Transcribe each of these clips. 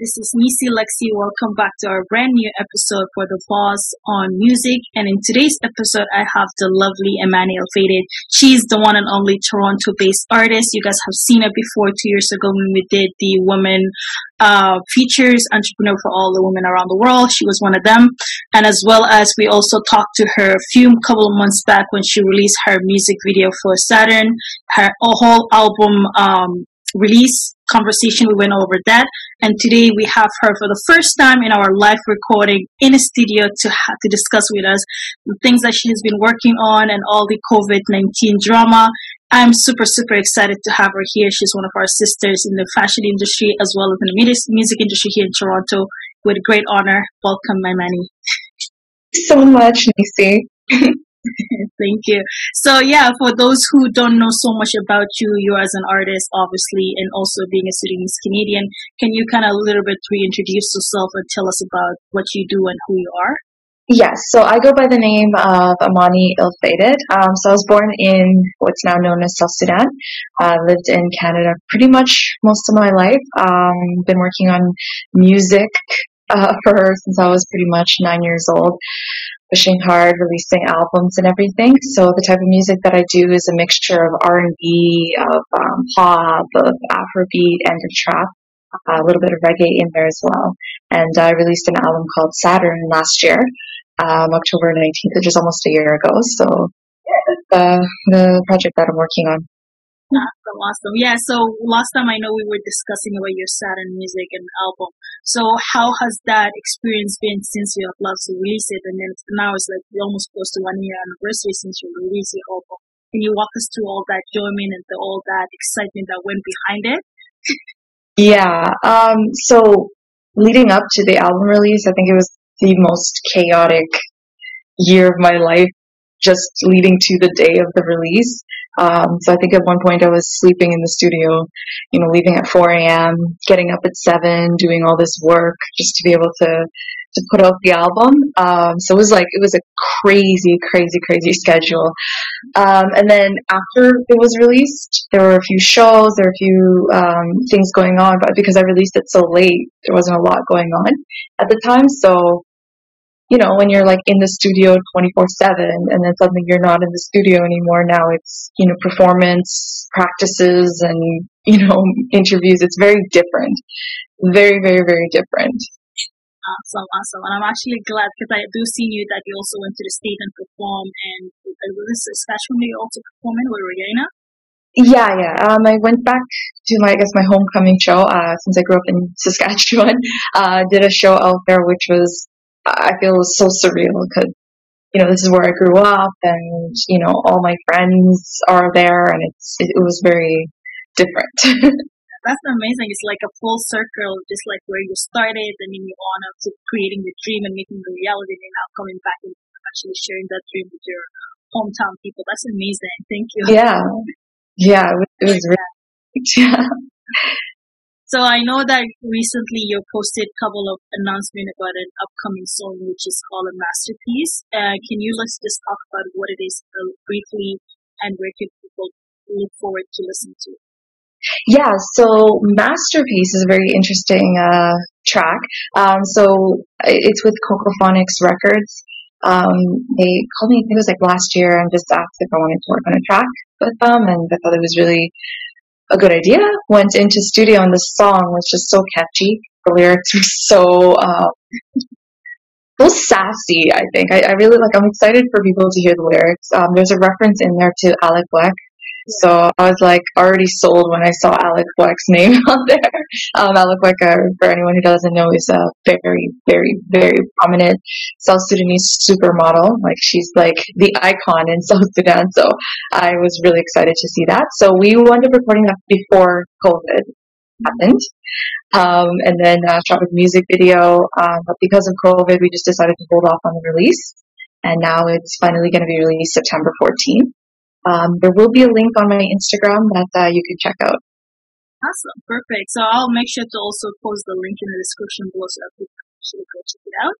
This is Nisi Lexi. Welcome back to our brand new episode for The Boss on Music. And in today's episode, I have the lovely Amani Ill Fated. She's the one and only Toronto based artist. You guys have seen her before two years ago when we did the woman uh, features entrepreneur for all the women around the world. She was one of them. And as well as we also talked to her a few couple of months back when she released her music video for Saturn, her whole album, um, release conversation. We went over that. And today we have her for the first time in our live recording in a studio to, ha- to discuss with us the things that she has been working on and all the COVID-19 drama. I'm super, super excited to have her here. She's one of our sisters in the fashion industry as well as in the music industry here in Toronto. With great honor, welcome, my Manny. So much, Nisi. Thank you. So yeah, for those who don't know so much about you, you as an artist, obviously, and also being a Sudanese Canadian, can you kind of a little bit reintroduce yourself and tell us about what you do and who you are? Yes, so I go by the name of Amani Ill Fated. Um, so I was born in what's now known as South Sudan. Uh, lived in Canada pretty much most of my life. Um, been working on music uh, for since I was pretty much nine years old pushing hard, releasing albums and everything. So the type of music that I do is a mixture of R&B, of um, pop, of Afrobeat, and of trap. a little bit of reggae in there as well. And I released an album called Saturn last year, um, October 19th, which is almost a year ago. So uh, the project that I'm working on. Awesome, awesome. Yeah, so last time I know we were discussing about your Saturn music and album. So how has that experience been since you have last released it? And then now it's like almost close to one year anniversary since you released your album. Can you walk us through all that enjoyment and the, all that excitement that went behind it? yeah. Um, so leading up to the album release, I think it was the most chaotic year of my life just leading to the day of the release. Um, so I think at one point I was sleeping in the studio, you know, leaving at 4 a.m., getting up at 7, doing all this work just to be able to to put out the album. Um, so it was like it was a crazy, crazy, crazy schedule. Um, and then after it was released, there were a few shows, there were a few um, things going on, but because I released it so late, there wasn't a lot going on at the time. So you know, when you're like in the studio 24 7 and then suddenly you're not in the studio anymore. Now it's, you know, performance practices and, you know, interviews. It's very different. Very, very, very different. Awesome, awesome. And I'm actually glad because I do see you that you also went to the state and perform and was this Saskatchewan you also performing with Rihanna? Yeah, yeah. Um, I went back to my, I guess, my homecoming show, uh, since I grew up in Saskatchewan, uh, did a show out there, which was I feel it was so surreal because, you know, this is where I grew up and, you know, all my friends are there and it's, it, it was very different. That's amazing. It's like a full circle, just like where you started and then you on up to creating the dream and making the reality and now coming back and actually sharing that dream with your hometown people. That's amazing. Thank you. Yeah. Yeah. It was really, yeah. So I know that recently you posted a couple of announcements about an upcoming song which is called a masterpiece. Uh, can you let's just talk about what it is uh, briefly and where can people look forward to listen to? Yeah, so Masterpiece is a very interesting uh, track. Um, so it's with Cocophonics Records. Um, they called me, I think it was like last year, and just asked if I wanted to work on a track with them, and I thought it was really a good idea. Went into studio and the song was just so catchy. The lyrics were so uh, so sassy. I think I, I, really like. I'm excited for people to hear the lyrics. Um, there's a reference in there to Alek Wek, so I was like already sold when I saw Alek Wek's name on there. Um, Alek uh, for anyone who doesn't know, is a very, very, very prominent South Sudanese supermodel. Like she's like the icon in South Sudan. So I was really excited to see that. So we wound up recording that before COVID happened. Um, and then uh, shot a music video. Um, but because of COVID, we just decided to hold off on the release. And now it's finally going to be released September 14th. Um, there will be a link on my Instagram that uh, you can check out. Awesome, perfect. So I'll make sure to also post the link in the description below so that people can go check it out.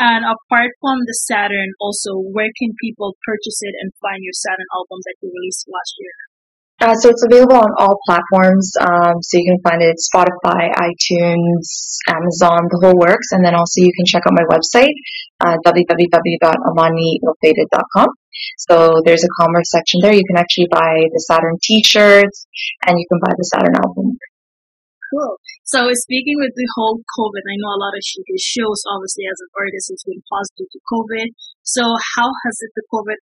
And apart from the Saturn, also where can people purchase it and find your Saturn album that you released last year? Uh, so it's available on all platforms. Um, so you can find it Spotify, iTunes, Amazon, the whole works. And then also you can check out my website, uh. So there's a commerce section there. You can actually buy the Saturn t-shirts and you can buy the Saturn album. Cool. So speaking with the whole COVID, I know a lot of shows obviously as an artist has been positive to COVID. So how has it the COVID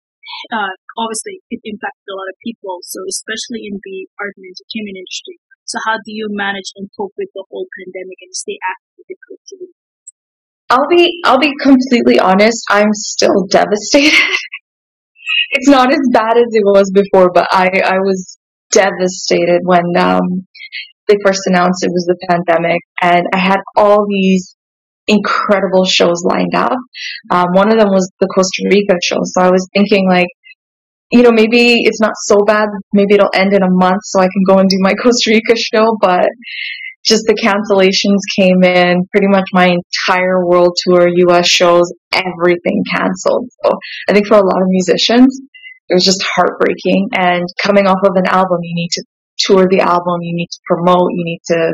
uh, obviously it impacted a lot of people, so especially in the art and entertainment industry. So how do you manage and cope with the whole pandemic and stay active? I'll be I'll be completely honest. I'm still devastated. it's not as bad as it was before, but I I was devastated when um, they first announced it was the pandemic, and I had all these incredible shows lined up. Um, one of them was the Costa Rica show. So I was thinking like, you know, maybe it's not so bad. Maybe it'll end in a month so I can go and do my Costa Rica show. But just the cancellations came in. Pretty much my entire world tour, US shows, everything canceled. So I think for a lot of musicians, it was just heartbreaking. And coming off of an album, you need to tour the album, you need to promote, you need to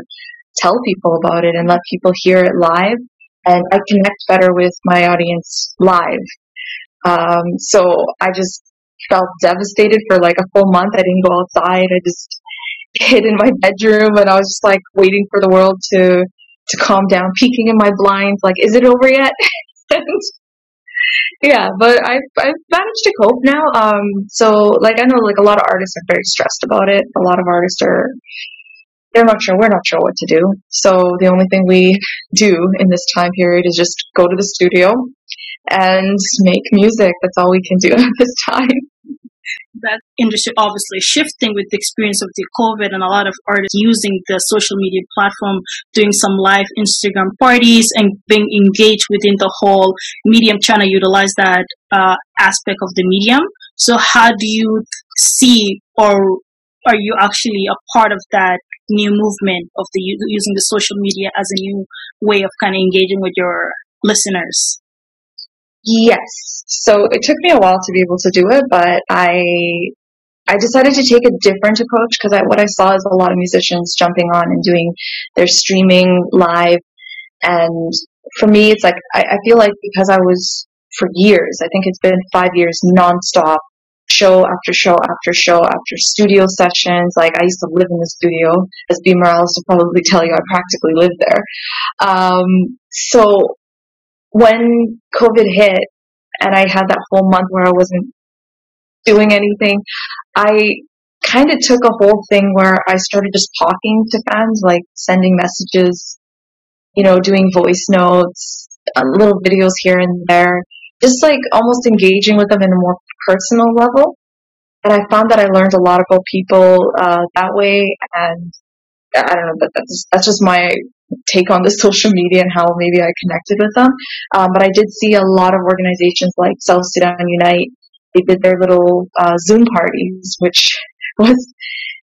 tell people about it and let people hear it live and I connect better with my audience live. Um, so I just felt devastated for like a full month. I didn't go outside. I just hid in my bedroom and I was just like waiting for the world to to calm down, peeking in my blinds, like, is it over yet? yeah, but I've I've managed to cope now. Um, so like I know like a lot of artists are very stressed about it. A lot of artists are they're not sure, we're not sure what to do. So the only thing we do in this time period is just go to the studio and make music. That's all we can do at this time. That industry obviously shifting with the experience of the COVID and a lot of artists using the social media platform, doing some live Instagram parties and being engaged within the whole medium, trying to utilize that uh, aspect of the medium. So how do you see or are you actually a part of that new movement of the using the social media as a new way of kind of engaging with your listeners? Yes. So it took me a while to be able to do it, but I I decided to take a different approach because what I saw is a lot of musicians jumping on and doing their streaming live. And for me, it's like, I, I feel like because I was for years, I think it's been five years nonstop show after show after show after studio sessions. Like I used to live in the studio, as B. Morales will probably tell you, I practically lived there. Um, so when COVID hit and I had that whole month where I wasn't doing anything, I kind of took a whole thing where I started just talking to fans, like sending messages, you know, doing voice notes, uh, little videos here and there, just like almost engaging with them in a more personal level. And I found that I learned a lot about people uh, that way. And I don't know, but that's that's just my take on the social media and how maybe I connected with them. Um, but I did see a lot of organizations like South Sudan Unite. They did their little uh, Zoom parties, which was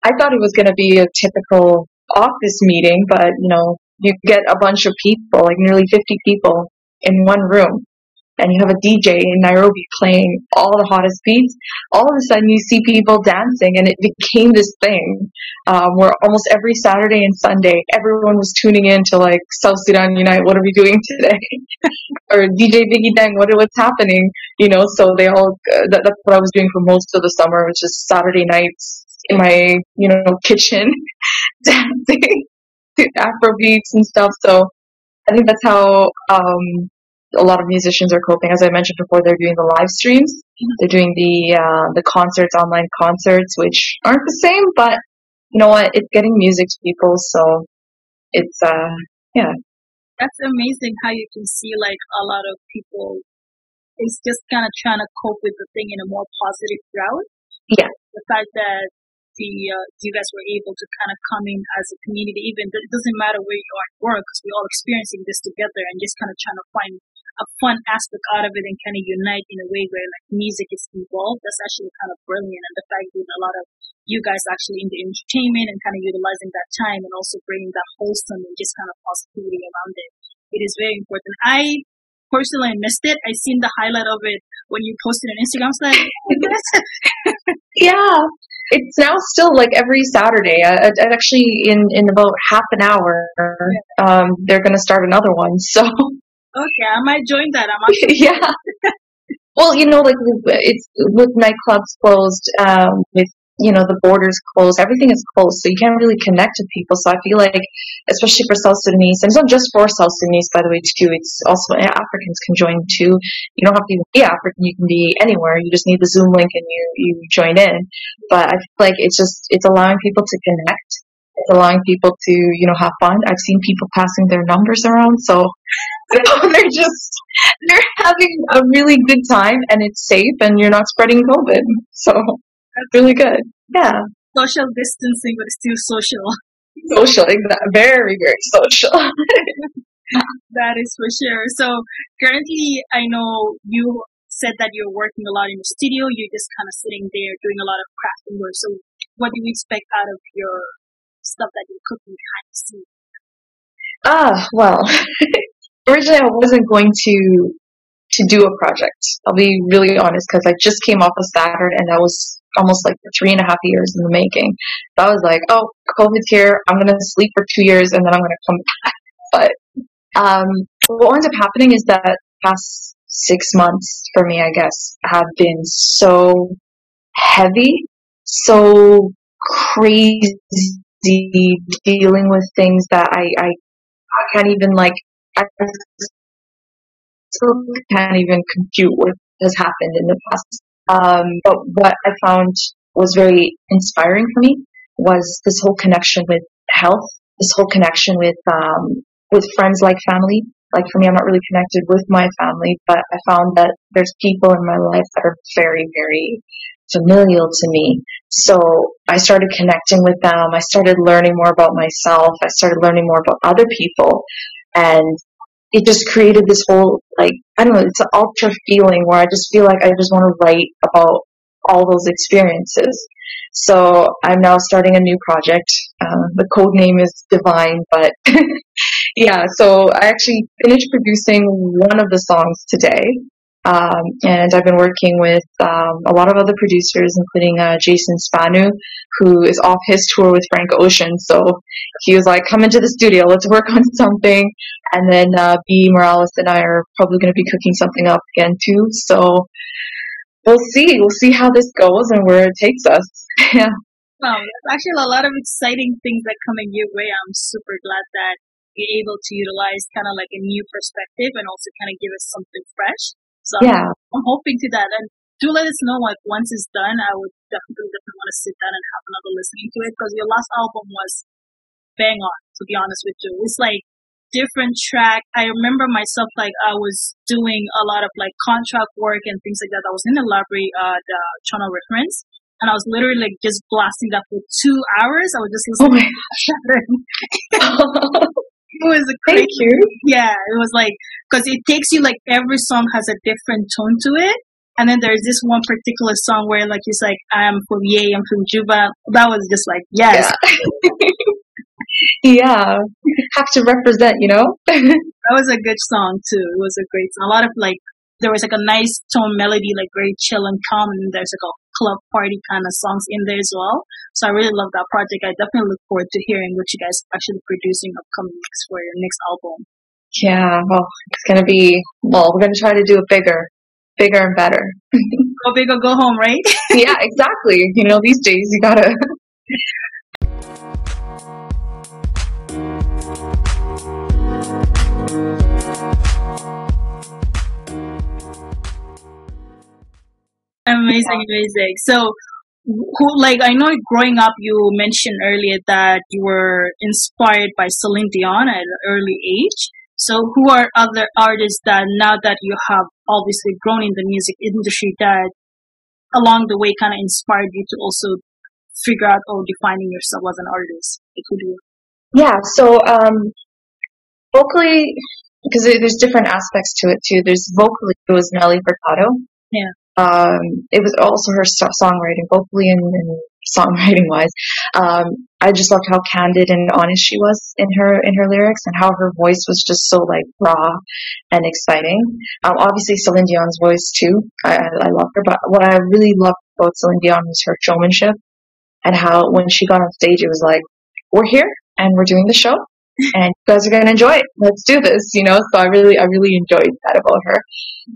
I thought it was going to be a typical office meeting, but you know, you get a bunch of people, like nearly 50 people in one room and you have a DJ in Nairobi playing all the hottest beats, all of a sudden you see people dancing, and it became this thing um, where almost every Saturday and Sunday everyone was tuning in to like South Sudan Unite. What are we doing today? or DJ Biggie Dang, what what's happening? You know, so they all uh, that, that's what I was doing for most of the summer, which is Saturday nights in my you know kitchen dancing to Afro beats and stuff. So I think that's how um, a lot of musicians are coping. As I mentioned before, they're doing the live streams. Mm-hmm. They're doing the uh, the concerts, online concerts, which aren't the same, but you know what? It's getting music to people, so it's uh yeah. That's amazing how you can see like a lot of people is just kind of trying to cope with the thing in a more positive route. Yeah. The fact that the uh, you guys were able to kind of come in as a community, even it doesn't matter where you are at work, because we're all experiencing this together and just kind of trying to find a fun aspect out of it and kind of unite in a way where like music is involved. That's actually kind of brilliant. And the fact that a lot of you guys actually in the entertainment and kind of utilizing that time and also bringing that wholesome and just kind of positivity around it. It is very important. I personally missed it. I seen the highlight of it when you posted on Instagram. Like, yeah. it's now still like every Saturday. I, I, actually in in about half an hour, um, they're gonna start another one. So okay, I might join that. I'm yeah. well, you know, like it's with nightclubs closed, um, with you know, the borders closed, everything is closed, so you can't really connect with people. So I feel like, especially for South Sudanese, and it's not just for South Sudanese, by the way, too, it's also Africans can join too. You don't have to be African, you can be anywhere. You just need the Zoom link and you, you join in. But I feel like it's just, it's allowing people to connect. It's allowing people to, you know, have fun. I've seen people passing their numbers around, so they're just they're having a really good time and it's safe and you're not spreading COVID. So that's really good. Yeah. Social distancing, but still social. Social, exactly. Very, very social. that is for sure. So currently, I know you said that you're working a lot in the studio. You're just kind of sitting there doing a lot of crafting work. So what do you expect out of your stuff that you're cooking behind the scenes? Ah, well, originally I wasn't going to to do a project. I'll be really honest because I just came off of Saturn and that was almost like three and a half years in the making. So I was like, oh, COVID's here. I'm going to sleep for two years and then I'm going to come back. But um, what ends up happening is that past six months for me, I guess, have been so heavy, so crazy dealing with things that I, I, I can't even like, I still can't even compute what has happened in the past um, but what I found was very inspiring for me was this whole connection with health, this whole connection with um, with friends like family. Like for me, I'm not really connected with my family, but I found that there's people in my life that are very, very familial to me. So I started connecting with them. I started learning more about myself. I started learning more about other people. And it just created this whole like I don't know, it's an ultra feeling where I just feel like I just want to write about all those experiences. So I'm now starting a new project. Uh, the code name is Divine, but yeah. So I actually finished producing one of the songs today, um, and I've been working with um, a lot of other producers, including uh, Jason Spanu, who is off his tour with Frank Ocean. So he was like, "Come into the studio, let's work on something." And then uh, B Morales and I are probably going to be cooking something up again too. So we'll see. We'll see how this goes and where it takes us. yeah. Wow, there's actually a lot of exciting things that come in your way. I'm super glad that you're able to utilize kind of like a new perspective and also kind of give us something fresh. So yeah. I'm hoping to that. And do let us know, like, once it's done, I would definitely, definitely want to sit down and have another listening to it because your last album was bang on, to be honest with you. It's like different track. I remember myself, like, I was doing a lot of like contract work and things like that. I was in the library, uh, the Toronto reference. And I was literally like just blasting that for two hours. I would just listen. Oh my it was a crazy, Thank you. Yeah, it was like because it takes you like every song has a different tone to it. And then there's this one particular song where like it's like I'm from Yei, I'm from Juba. That was just like yes. Yeah. yeah. Have to represent, you know? that was a good song too. It was a great song. A lot of like there was like a nice tone melody, like very chill and calm, and there's like a club party kind of songs in there as well. So I really love that project. I definitely look forward to hearing what you guys are actually producing upcoming next for your next album. Yeah, well, it's gonna be well. We're gonna try to do it bigger, bigger and better. go big or go home, right? yeah, exactly. You know, these days you gotta. Amazing, amazing. So, who like I know growing up, you mentioned earlier that you were inspired by Celine Dion at an early age. So, who are other artists that now that you have obviously grown in the music industry that along the way kind of inspired you to also figure out or defining yourself as an artist? It could be. Yeah. So, um, vocally, because there's different aspects to it too. There's vocally, it was Nelly Furtado. Yeah. Um, it was also her songwriting, vocally and, and songwriting wise. Um, I just loved how candid and honest she was in her in her lyrics, and how her voice was just so like raw and exciting. Um, obviously, Celine Dion's voice too. I, I love her, but what I really loved about Celine Dion was her showmanship. and how when she got on stage, it was like, we're here and we're doing the show and you guys are going to enjoy it. Let's do this, you know? So I really, I really enjoyed that about her.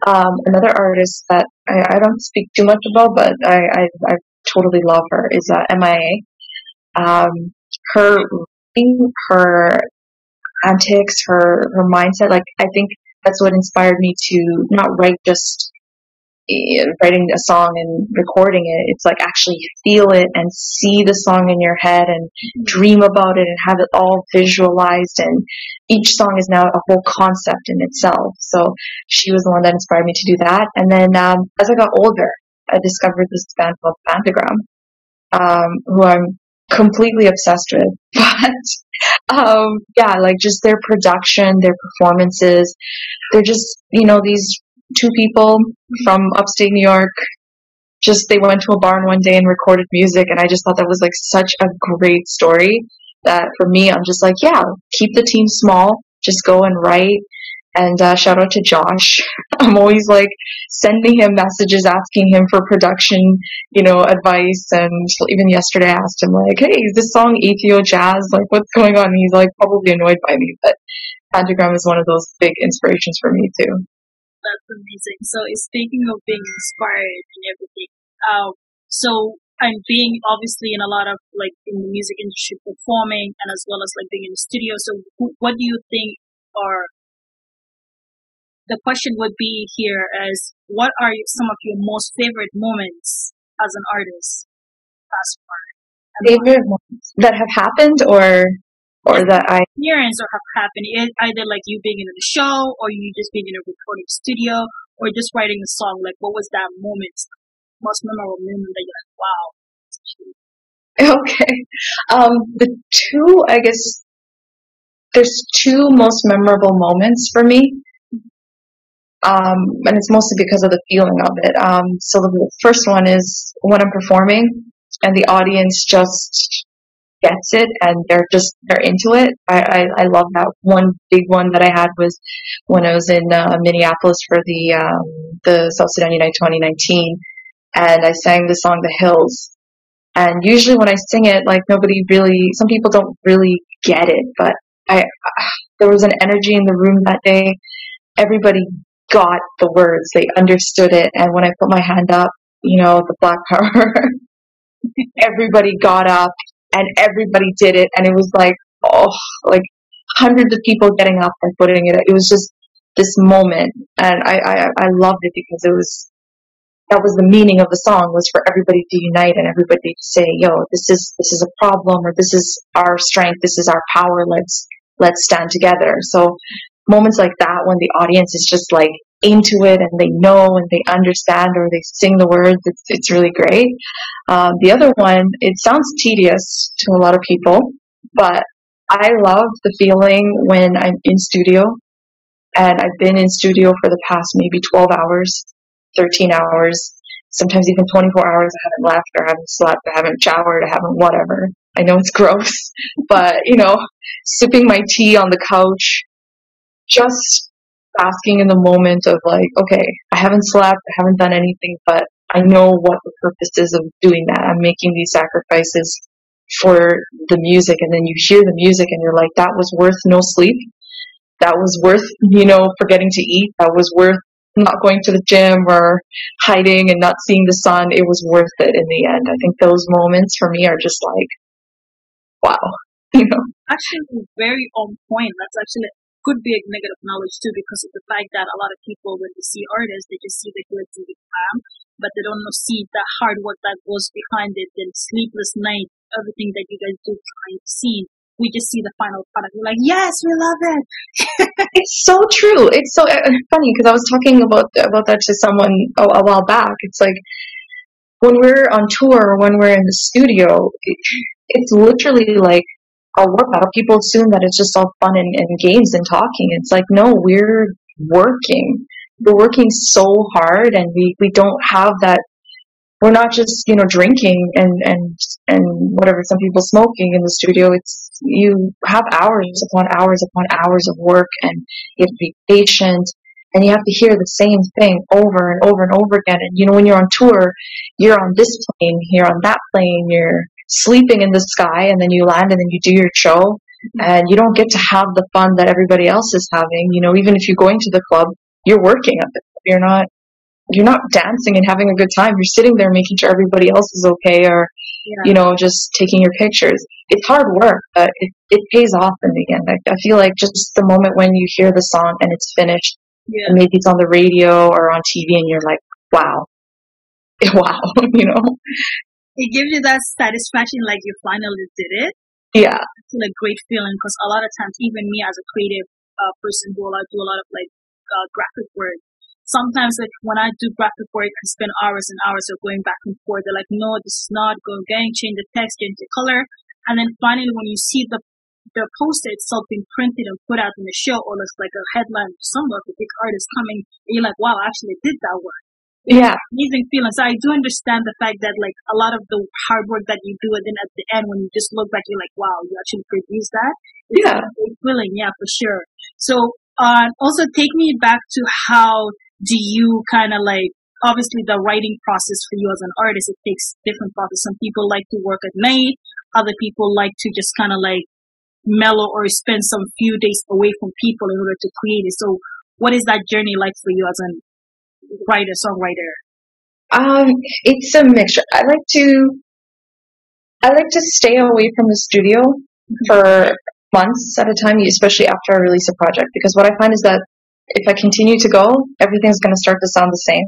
Um, another artist that I, I, don't speak too much about, but I, I, I totally love her is uh, MIA. Um, her, her antics, her, her mindset, like I think that's what inspired me to not write just writing a song and recording it. It's like actually feel it and see the song in your head and dream about it and have it all visualized. And each song is now a whole concept in itself. So she was the one that inspired me to do that. And then um, as I got older, I discovered this band called Phantogram, um, who I'm completely obsessed with. But um, yeah, like just their production, their performances, they're just you know these two people from upstate New York. Just they went to a barn one day and recorded music, and I just thought that was like such a great story. That for me, I'm just like, yeah, keep the team small, just go and write. And uh, shout out to Josh. I'm always like sending him messages asking him for production, you know, advice. And even yesterday I asked him like, hey, is this song Ethio jazz? Like, what's going on? And he's like probably annoyed by me, but Phantogram is one of those big inspirations for me too. That's amazing. So, speaking of being inspired and everything, um, so I'm being obviously in a lot of like in the music industry performing and as well as like being in the studio. So, what do you think are the question would be here as what are some of your most favorite moments as an artist? Favorite moments that have happened or or that I experience or have happened either like you being in the show or you just being in a recording studio or just writing a song. Like what was that moment, most memorable moment that you're like, wow. Okay. Um, the two, I guess, there's two most memorable moments for me. Um, and it's mostly because of the feeling of it. Um, so the first one is when I'm performing and the audience just gets it and they're just they're into it. I, I, I love that. One big one that I had was when I was in uh, Minneapolis for the um, the South Sudan Unite 2019, and I sang the song "The Hills." And usually when I sing it, like nobody really, some people don't really get it, but I there was an energy in the room that day. Everybody got the words, they understood it, and when I put my hand up, you know, the Black Power. everybody got up and everybody did it and it was like oh like hundreds of people getting up and putting it it was just this moment and I, I i loved it because it was that was the meaning of the song was for everybody to unite and everybody to say yo this is this is a problem or this is our strength this is our power let's let's stand together. So moments like that when the audience is just like into it and they know and they understand or they sing the words. It's, it's really great. Um, the other one, it sounds tedious to a lot of people, but I love the feeling when I'm in studio and I've been in studio for the past maybe 12 hours, 13 hours, sometimes even 24 hours. I haven't left or I haven't slept, I haven't showered, I haven't whatever. I know it's gross, but you know, sipping my tea on the couch, just asking in the moment of like, okay, I haven't slept, I haven't done anything, but I know what the purpose is of doing that. I'm making these sacrifices for the music. And then you hear the music and you're like, that was worth no sleep. That was worth, you know, forgetting to eat. That was worth not going to the gym or hiding and not seeing the sun. It was worth it in the end. I think those moments for me are just like, wow, you know. Actually, very on point. That's actually could be a negative knowledge too because of the fact that a lot of people when they see artists they just see the glitz and the glam but they don't see the hard work that goes behind it the sleepless night everything that you guys do behind the scene. We just see the final product. We're like yes we love it. It's so true. It's so uh, funny because i was talking about about that to someone a, a while back. It's like when we're on tour when we're in the studio it, it's literally like workout. People assume that it's just all fun and, and games and talking. It's like, no, we're working. We're working so hard and we, we don't have that we're not just you know drinking and and and whatever some people smoking in the studio it's you have hours upon hours upon hours of work and you have to be patient and you have to hear the same thing over and over and over again and you know when you're on tour you're on this plane you're on that plane you're sleeping in the sky and then you land and then you do your show mm-hmm. and you don't get to have the fun that everybody else is having. You know, even if you're going to the club, you're working at the club. You're not you're not dancing and having a good time. You're sitting there making sure everybody else is okay or yeah. you know, just taking your pictures. It's hard work, but it, it pays off in the end. I, I feel like just the moment when you hear the song and it's finished, yeah. and maybe it's on the radio or on TV and you're like, wow, wow, you know? It gives you that satisfaction like you finally did it. Yeah. It's like a great feeling because a lot of times, even me as a creative uh, person who I do a lot of like uh, graphic work, sometimes like when I do graphic work, I spend hours and hours of going back and forth. They're like, no, this is not going again, change the text, change the color. And then finally, when you see the the poster itself being printed and put out in the show, or it's like a headline somewhere, the big artist coming, and you're like, wow, I actually did that work yeah. Amazing feeling. So i do understand the fact that like a lot of the hard work that you do and then at the end when you just look back you're like wow you actually produced that? It's yeah. feeling. Yeah for sure. So uh, also take me back to how do you kind of like obviously the writing process for you as an artist it takes different process. Some people like to work at night other people like to just kind of like mellow or spend some few days away from people in order to create it. So what is that journey like for you as an writer songwriter? Um, it's a mixture. I like to I like to stay away from the studio mm-hmm. for months at a time, especially after I release a project. Because what I find is that if I continue to go, everything's going to start to sound the same.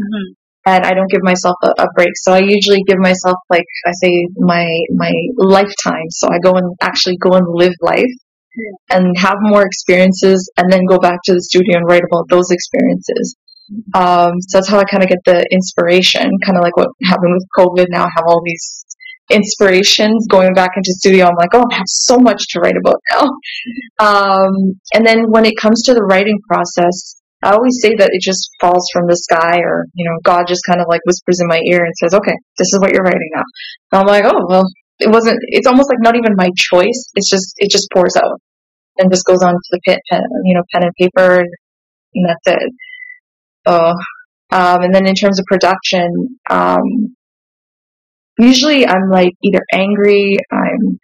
Mm-hmm. And I don't give myself a, a, break. So I usually give myself, like I say, my my lifetime. So I go and actually go and live life and have more experiences, and then go back to the studio and write about those experiences. Um, so that's how I kind of get the inspiration, kind of like what happened with COVID. Now I have all these inspirations going back into studio. I'm like, oh, I have so much to write about now. Um, and then when it comes to the writing process, I always say that it just falls from the sky or, you know, God just kind of like whispers in my ear and says, okay, this is what you're writing now. And I'm like, oh, well, it wasn't, it's almost like not even my choice. It's just, it just pours out and just goes on to the pen, pen you know, pen and paper and, and that's it. Oh, um, and then in terms of production, um, usually I'm like either angry, I'm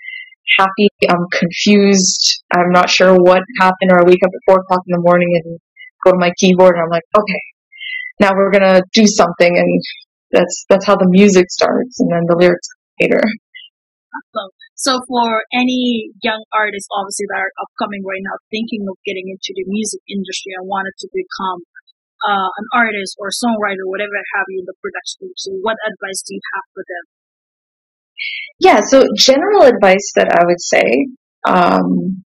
happy, I'm confused, I'm not sure what happened, or I wake up at four o'clock in the morning and go to my keyboard and I'm like, okay, now we're gonna do something, and that's that's how the music starts, and then the lyrics later. So for any young artists, obviously that are upcoming right now, thinking of getting into the music industry and wanted to become uh, an artist or songwriter, whatever have you in the production So, what advice do you have for them? Yeah, so general advice that I would say, um,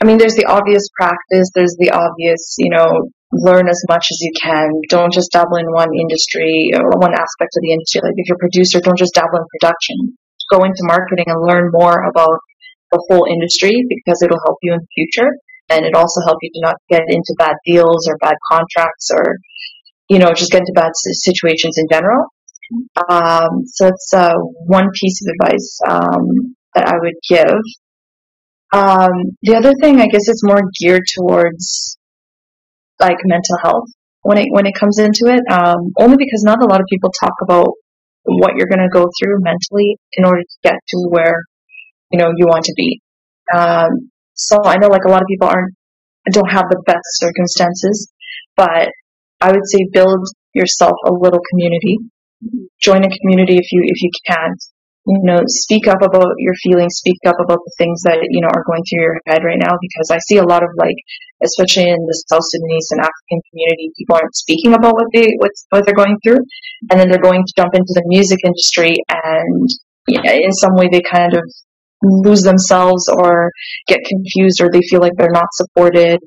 I mean, there's the obvious practice, there's the obvious, you know, learn as much as you can. Don't just dabble in one industry or one aspect of the industry. Like if you're a producer, don't just dabble in production. Go into marketing and learn more about the whole industry because it'll help you in the future and it also helps you to not get into bad deals or bad contracts or you know just get into bad situations in general. Um, so that's uh, one piece of advice um, that I would give. Um, the other thing, I guess, it's more geared towards like mental health when it when it comes into it. Um, only because not a lot of people talk about what you're going to go through mentally in order to get to where you know you want to be. Um, so I know like a lot of people aren't don't have the best circumstances, but I would say build yourself a little community. Join a community if you if you can. You know, speak up about your feelings, speak up about the things that, you know, are going through your head right now because I see a lot of like especially in the South Sudanese and African community, people aren't speaking about what they what, what they're going through. And then they're going to jump into the music industry and yeah, in some way they kind of lose themselves or get confused or they feel like they're not supported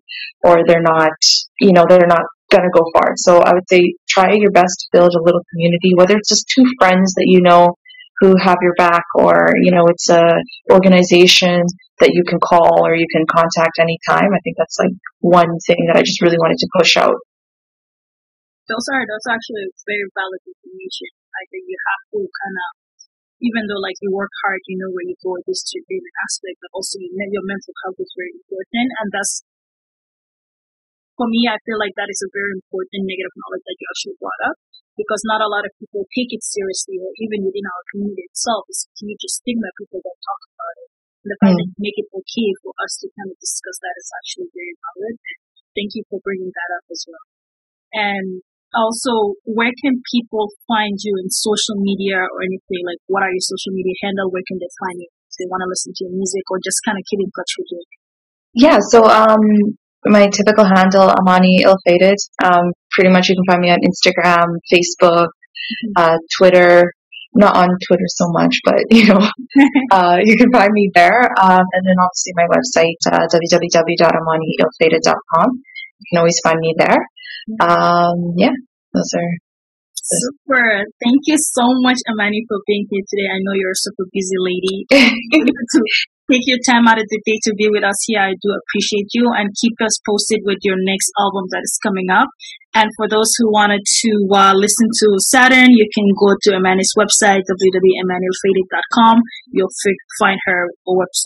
or they're not, you know, they're not going to go far. So I would say try your best to build a little community, whether it's just two friends that you know who have your back or, you know, it's a organization that you can call or you can contact anytime. I think that's like one thing that I just really wanted to push out. Those are, those are actually very valid information. I think you have to kind of even though like you work hard, you know where you go, this an aspect, but also your mental health is very important. And that's, for me, I feel like that is a very important negative knowledge that you actually brought up because not a lot of people take it seriously, or even within our community itself, it's a huge stigma. People don't talk about it. And the fact mm. that you make it okay for us to kind of discuss that is actually very valid. Thank you for bringing that up as well. And also, where can people find you in social media or anything? Like, what are your social media handle? Where can they find you if they want to listen to your music or just kind of keep in touch with you? Yeah, so um, my typical handle, Amani Ill Fated. Um, pretty much you can find me on Instagram, Facebook, mm-hmm. uh, Twitter. Not on Twitter so much, but you know, uh, you can find me there. Um, and then obviously my website, uh, www.amaniillfaded.com. You can always find me there. Mm-hmm. Um, yeah, those are Super. Thank you so much, Amani, for being here today. I know you're a super busy lady. take your time out of the day to be with us here. I do appreciate you and keep us posted with your next album that is coming up. And for those who wanted to uh, listen to Saturn, you can go to Amani's website, www.amaniillfaded.com. You'll f- find her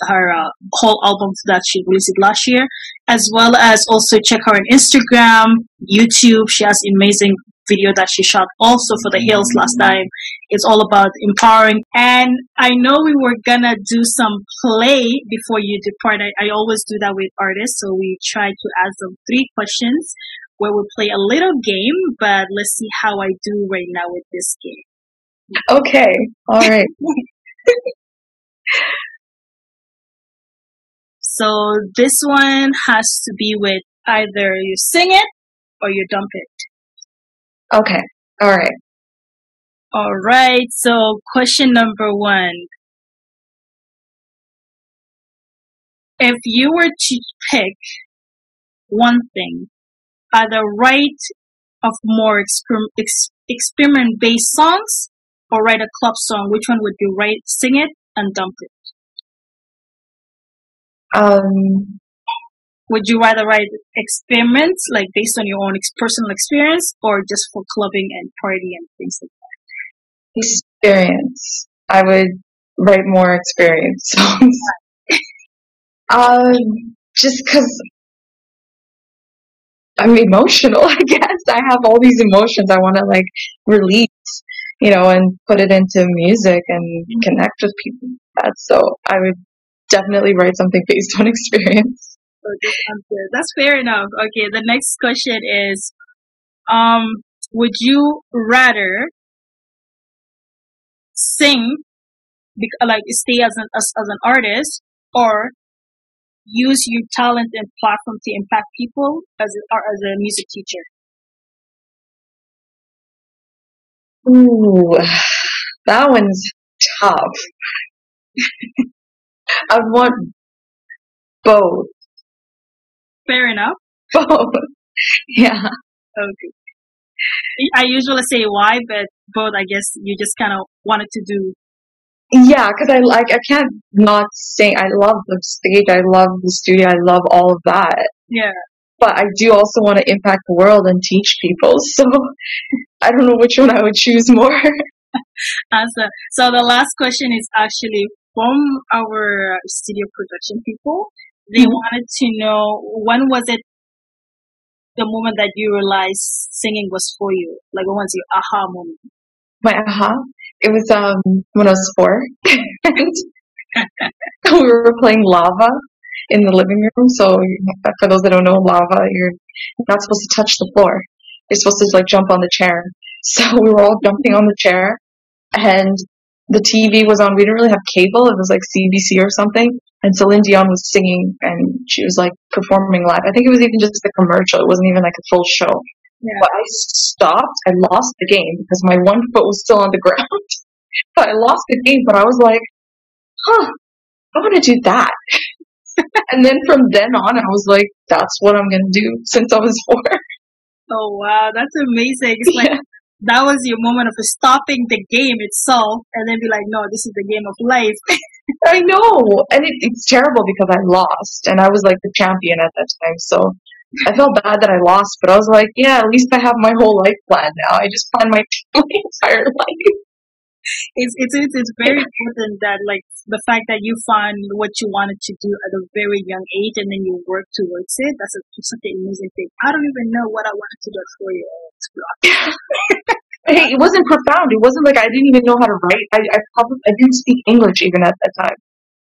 her uh, whole album that she released last year, as well as also check her on Instagram, YouTube. She has amazing video that she shot also for the Hills last time. It's all about empowering. And I know we were gonna do some play before you depart. I, I always do that with artists. So we try to ask them three questions where we play a little game, but let's see how I do right now with this game. Okay. All right. so this one has to be with either you sing it or you dump it. Okay. All right. All right. So question number one. If you were to pick one thing, either write of more exper- ex- experiment based songs or write a club song, which one would you write, sing it, and dump it? Um, would you rather write experiments, like based on your own ex- personal experience, or just for clubbing and party and things like that? Experience. I would write more experience songs. um, just because I'm emotional, I guess. I have all these emotions I want to like release, you know, and put it into music and mm-hmm. connect with people. That's so I would definitely write something based on experience. That's fair enough. Okay, the next question is, um, would you rather sing, like stay as an as, as an artist, or use your talent and platform to impact people as a, as a music teacher? Ooh, that one's tough. I want both. Fair enough. Both. yeah. Okay. I usually say why, but both, I guess you just kind of wanted to do. Yeah, because I like I can't not say I love the stage, I love the studio, I love all of that. Yeah. But I do also want to impact the world and teach people. So I don't know which one I would choose more. Answer. So the last question is actually from our studio production people. They mm-hmm. wanted to know when was it the moment that you realized singing was for you? Like when was your aha moment? My aha? It was um when I was four. and we were playing lava in the living room. So for those that don't know, lava, you're not supposed to touch the floor. You're supposed to like jump on the chair. So we were all jumping on the chair and the TV was on. We didn't really have cable. It was like CBC or something. And Celine Dion was singing and she was like performing live. I think it was even just a commercial. It wasn't even like a full show. Yeah. But I stopped. I lost the game because my one foot was still on the ground. but I lost the game. But I was like, huh, I want to do that. and then from then on, I was like, that's what I'm going to do since I was four. Oh, wow. That's amazing. It's like, yeah. That was your moment of stopping the game itself and then be like, no, this is the game of life. I know, and it, it's terrible because I lost, and I was like the champion at that time. So I felt bad that I lost, but I was like, yeah, at least I have my whole life planned now. I just plan my, my entire life. It's, it's it's very important that like the fact that you find what you wanted to do at a very young age and then you work towards it. That's a, such an amazing thing. I don't even know what I wanted to do at four years. Hey, it wasn't profound. It wasn't like I didn't even know how to write. I, I probably I didn't speak English even at that time.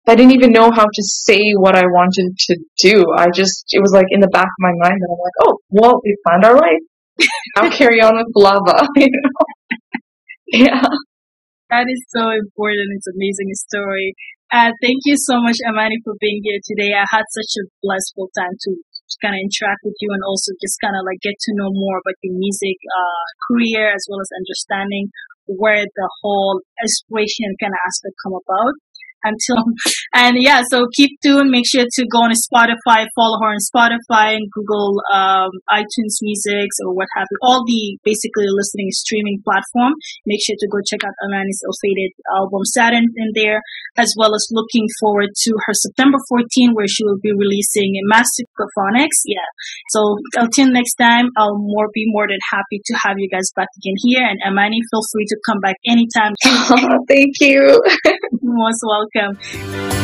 I didn't even know how to say what I wanted to do. I just it was like in the back of my mind that I'm like, oh, well, we found our life. I'll carry on with lava. You know? yeah. That is so important. It's an amazing story. Uh, thank you so much, Amani, for being here today. I had such a blissful time to kind of interact with you and also just kind of like get to know more about your music uh, career as well as understanding where the whole inspiration kind of aspect come about until and yeah so keep tuned. Make sure to go on spotify follow her on spotify and google um, itunes music or what have you. All the basically listening streaming platform. Make sure to go check out Amani's ill-fated album saturn in there as well as looking forward to her september 14 where she will be releasing master phonics yeah. So until next time i'll more be more than happy to have you guys back again here. And amani feel free to come back anytime. Thank you most welcome.